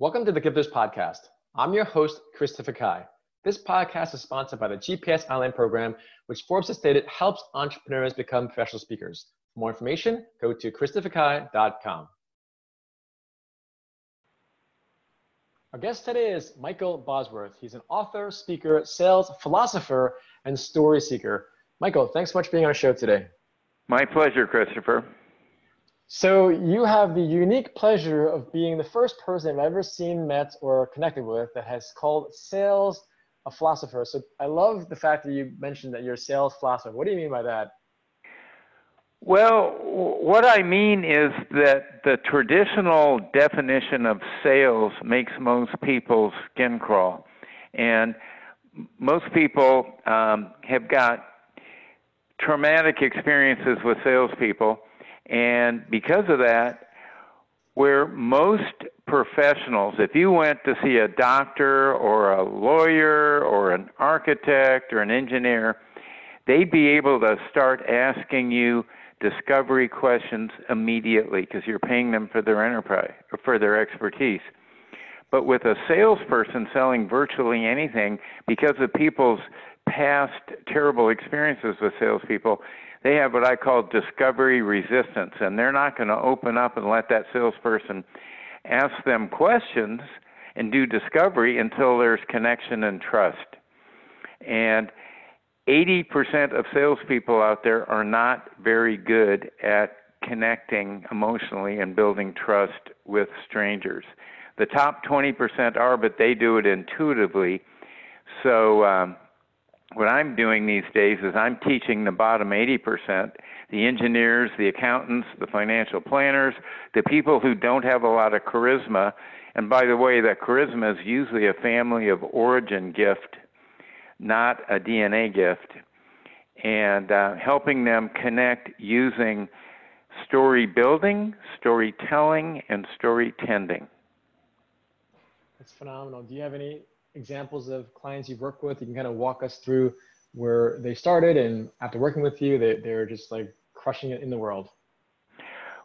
Welcome to the Gifters Podcast. I'm your host, Christopher Kai. This podcast is sponsored by the GPS Online program, which Forbes has stated helps entrepreneurs become professional speakers. For more information, go to christopherkai.com. Our guest today is Michael Bosworth. He's an author, speaker, sales philosopher, and story seeker. Michael, thanks so much for being on our show today. My pleasure, Christopher. So you have the unique pleasure of being the first person I've ever seen, met, or connected with that has called sales a philosopher. So I love the fact that you mentioned that you're a sales philosopher. What do you mean by that? Well, what I mean is that the traditional definition of sales makes most people's skin crawl. And most people um, have got traumatic experiences with salespeople and because of that, where most professionals, if you went to see a doctor or a lawyer or an architect or an engineer, they'd be able to start asking you discovery questions immediately because you're paying them for their enterprise, for their expertise. But with a salesperson selling virtually anything, because of people's past terrible experiences with salespeople, they have what I call discovery resistance, and they're not going to open up and let that salesperson ask them questions and do discovery until there's connection and trust. And 80% of salespeople out there are not very good at connecting emotionally and building trust with strangers. The top 20% are, but they do it intuitively. So, um, what I'm doing these days is I'm teaching the bottom 80%, the engineers, the accountants, the financial planners, the people who don't have a lot of charisma. And by the way, that charisma is usually a family of origin gift, not a DNA gift. And uh, helping them connect using story building, storytelling, and story tending. That's phenomenal. Do you have any examples of clients you've worked with? You can kind of walk us through where they started and after working with you, they, they're just like crushing it in the world.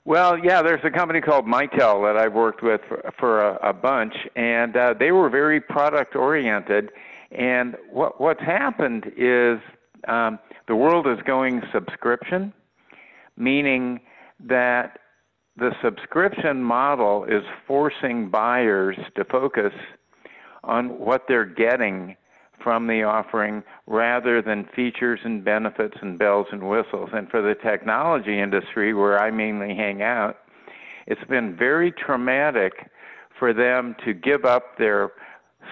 Well, yeah, there's a company called Mitel that I've worked with for, for a, a bunch, and uh, they were very product oriented. And what what's happened is um, the world is going subscription, meaning that the subscription model is forcing buyers to focus on what they're getting from the offering rather than features and benefits and bells and whistles. And for the technology industry, where I mainly hang out, it's been very traumatic for them to give up their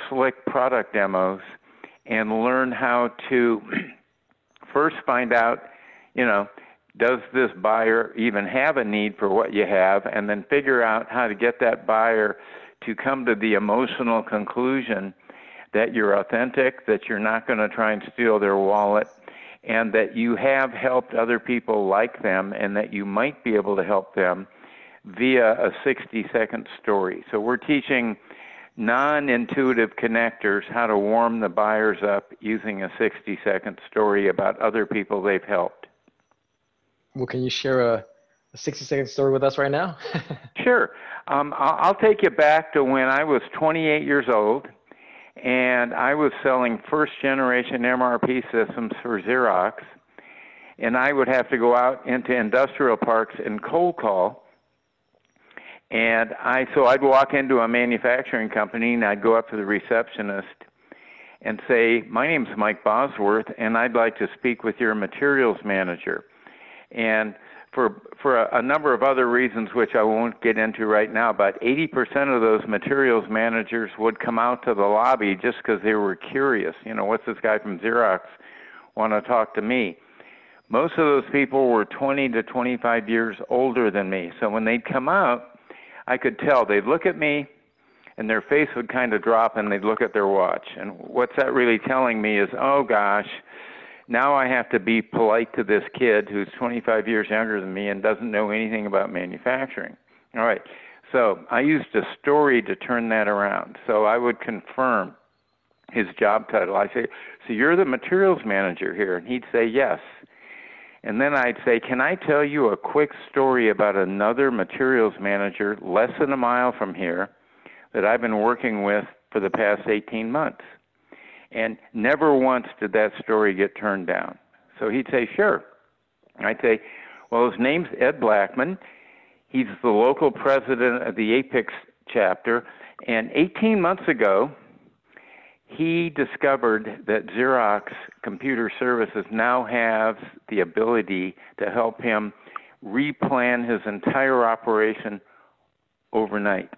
slick product demos and learn how to first find out, you know, does this buyer even have a need for what you have, and then figure out how to get that buyer to come to the emotional conclusion that you're authentic, that you're not going to try and steal their wallet, and that you have helped other people like them, and that you might be able to help them via a 60 second story. So we're teaching non intuitive connectors how to warm the buyers up using a 60 second story about other people they've helped. Well, can you share a, a 60 second story with us right now? sure. Um, I'll take you back to when I was 28 years old, and I was selling first generation MRP systems for Xerox, and I would have to go out into industrial parks and cold call. And I so I'd walk into a manufacturing company and I'd go up to the receptionist and say, "My name's Mike Bosworth, and I'd like to speak with your materials manager." And for for a, a, number of other reasons which I won't get into right now, but 80% of those materials managers would come out to the lobby just because they were curious. You know, what's this guy from Xerox want to talk to me? Most of those people were 20 to 25 years older than me. So when they'd come out, I could tell they'd look at me and their face would kind of drop and they'd look at their watch. And what's that really telling me is, oh gosh, now I have to be polite to this kid who's 25 years younger than me and doesn't know anything about manufacturing. All right. So I used a story to turn that around. So I would confirm his job title. I say, "So you're the materials manager here?" And he'd say, "Yes." And then I'd say, "Can I tell you a quick story about another materials manager less than a mile from here that I've been working with for the past 18 months. And never once did that story get turned down. So he'd say, Sure. I'd say, Well, his name's Ed Blackman. He's the local president of the APICS chapter. And 18 months ago, he discovered that Xerox Computer Services now has the ability to help him replan his entire operation overnight.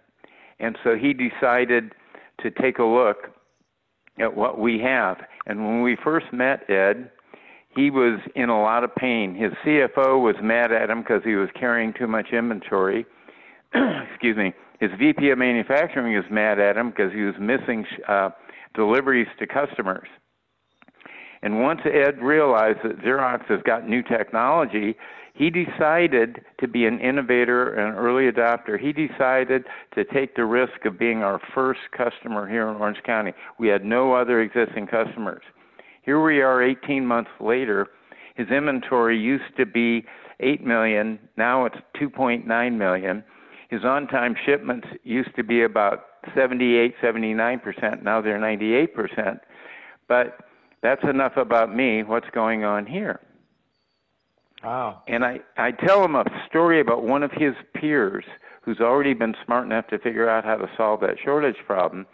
And so he decided to take a look at what we have. And when we first met Ed, he was in a lot of pain. His CFO was mad at him because he was carrying too much inventory. Excuse me. His VP of manufacturing was mad at him because he was missing uh, deliveries to customers. And once Ed realized that Xerox has got new technology, he decided to be an innovator and an early adopter. He decided to take the risk of being our first customer here in Orange County. We had no other existing customers. Here we are 18 months later. His inventory used to be 8 million, now it's 2.9 million. His on-time shipments used to be about 78, 79%, now they're 98%. But that's enough about me. What's going on here? Wow. And I, I tell him a story about one of his peers who's already been smart enough to figure out how to solve that shortage problem.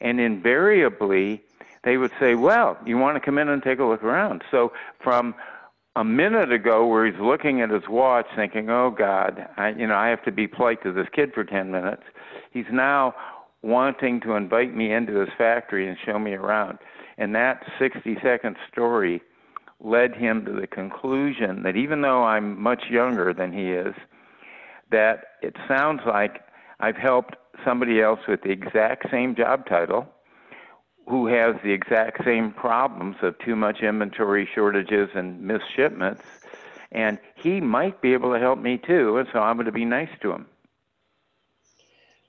And invariably, they would say, Well, you want to come in and take a look around. So from a minute ago where he's looking at his watch thinking, Oh God, I you know, I have to be polite to this kid for ten minutes, he's now wanting to invite me into his factory and show me around. And that sixty second story led him to the conclusion that even though I'm much younger than he is, that it sounds like I've helped somebody else with the exact same job title who has the exact same problems of too much inventory shortages and missed shipments and he might be able to help me too and so i'm going to be nice to him.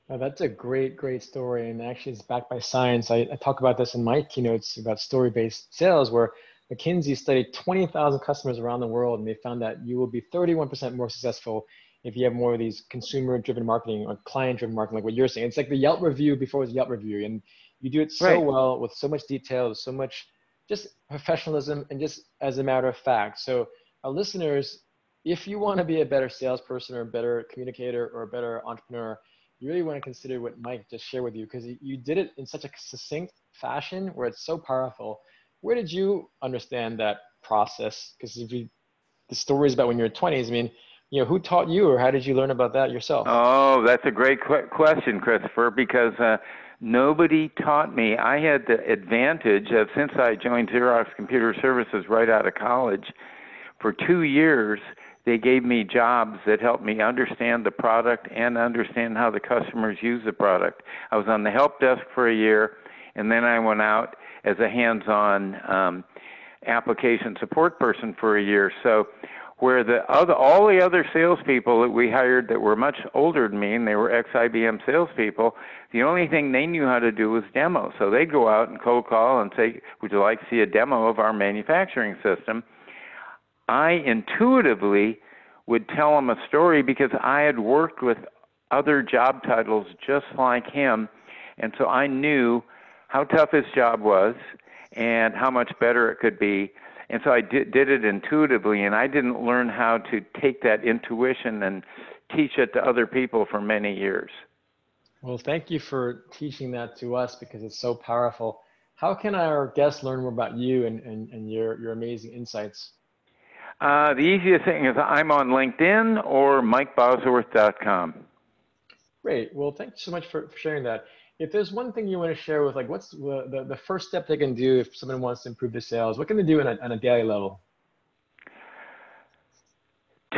Now, that's a great great story and actually it's backed by science. I, I talk about this in my keynotes about story-based sales where McKinsey studied 20,000 customers around the world, and they found that you will be 31% more successful if you have more of these consumer-driven marketing or client-driven marketing, like what you're saying. It's like the Yelp review before it was Yelp review, and you do it so right. well with so much detail, so much just professionalism, and just as a matter of fact. So, our listeners, if you want to be a better salesperson or a better communicator or a better entrepreneur, you really want to consider what Mike just shared with you because you did it in such a succinct fashion where it's so powerful where did you understand that process? Because if you, the stories about when you were 20s, I mean, you know, who taught you or how did you learn about that yourself? Oh, that's a great qu- question, Christopher, because uh, nobody taught me. I had the advantage of, since I joined Xerox Computer Services right out of college, for two years, they gave me jobs that helped me understand the product and understand how the customers use the product. I was on the help desk for a year, and then I went out as a hands-on um, application support person for a year. So where the other all the other salespeople that we hired that were much older than me and they were ex IBM salespeople, the only thing they knew how to do was demo. So they'd go out and cold call and say, Would you like to see a demo of our manufacturing system? I intuitively would tell them a story because I had worked with other job titles just like him and so I knew how tough his job was and how much better it could be. And so I did, did it intuitively, and I didn't learn how to take that intuition and teach it to other people for many years. Well, thank you for teaching that to us because it's so powerful. How can our guests learn more about you and, and, and your, your amazing insights? Uh, the easiest thing is I'm on LinkedIn or MikeBosworth.com. Great. Well, thank you so much for, for sharing that if there's one thing you want to share with like what's the, the, the first step they can do if someone wants to improve their sales? What can they do on a, on a daily level?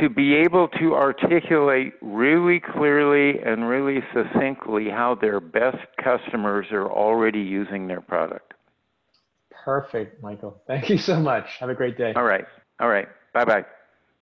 To be able to articulate really clearly and really succinctly how their best customers are already using their product. Perfect michael. Thank you so much. Have a great day. All right. All right. Bye bye